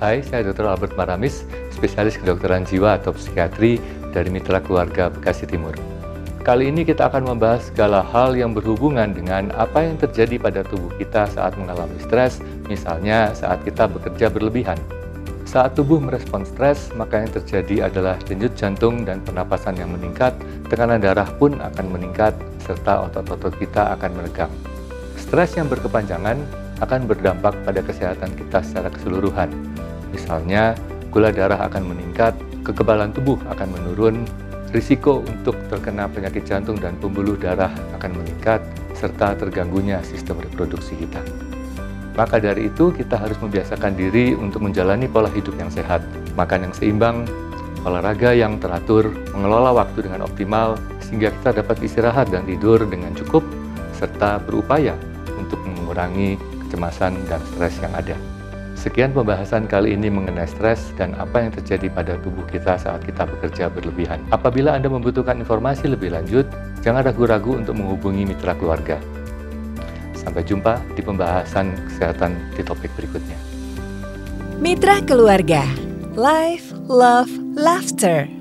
Hai, saya Dr. Albert Maramis, spesialis kedokteran jiwa atau psikiatri dari Mitra Keluarga Bekasi Timur. Kali ini kita akan membahas segala hal yang berhubungan dengan apa yang terjadi pada tubuh kita saat mengalami stres, misalnya saat kita bekerja berlebihan. Saat tubuh merespon stres, maka yang terjadi adalah denyut jantung dan pernapasan yang meningkat, tekanan darah pun akan meningkat, serta otot-otot kita akan meregang. Stres yang berkepanjangan akan berdampak pada kesehatan kita secara keseluruhan, Misalnya, gula darah akan meningkat, kekebalan tubuh akan menurun, risiko untuk terkena penyakit jantung dan pembuluh darah akan meningkat, serta terganggunya sistem reproduksi kita. Maka dari itu, kita harus membiasakan diri untuk menjalani pola hidup yang sehat, makan yang seimbang, olahraga yang teratur, mengelola waktu dengan optimal, sehingga kita dapat istirahat dan tidur dengan cukup, serta berupaya untuk mengurangi kecemasan dan stres yang ada. Sekian pembahasan kali ini mengenai stres dan apa yang terjadi pada tubuh kita saat kita bekerja berlebihan. Apabila Anda membutuhkan informasi lebih lanjut, jangan ragu-ragu untuk menghubungi mitra keluarga. Sampai jumpa di pembahasan kesehatan di topik berikutnya. Mitra Keluarga Life, Love, Laughter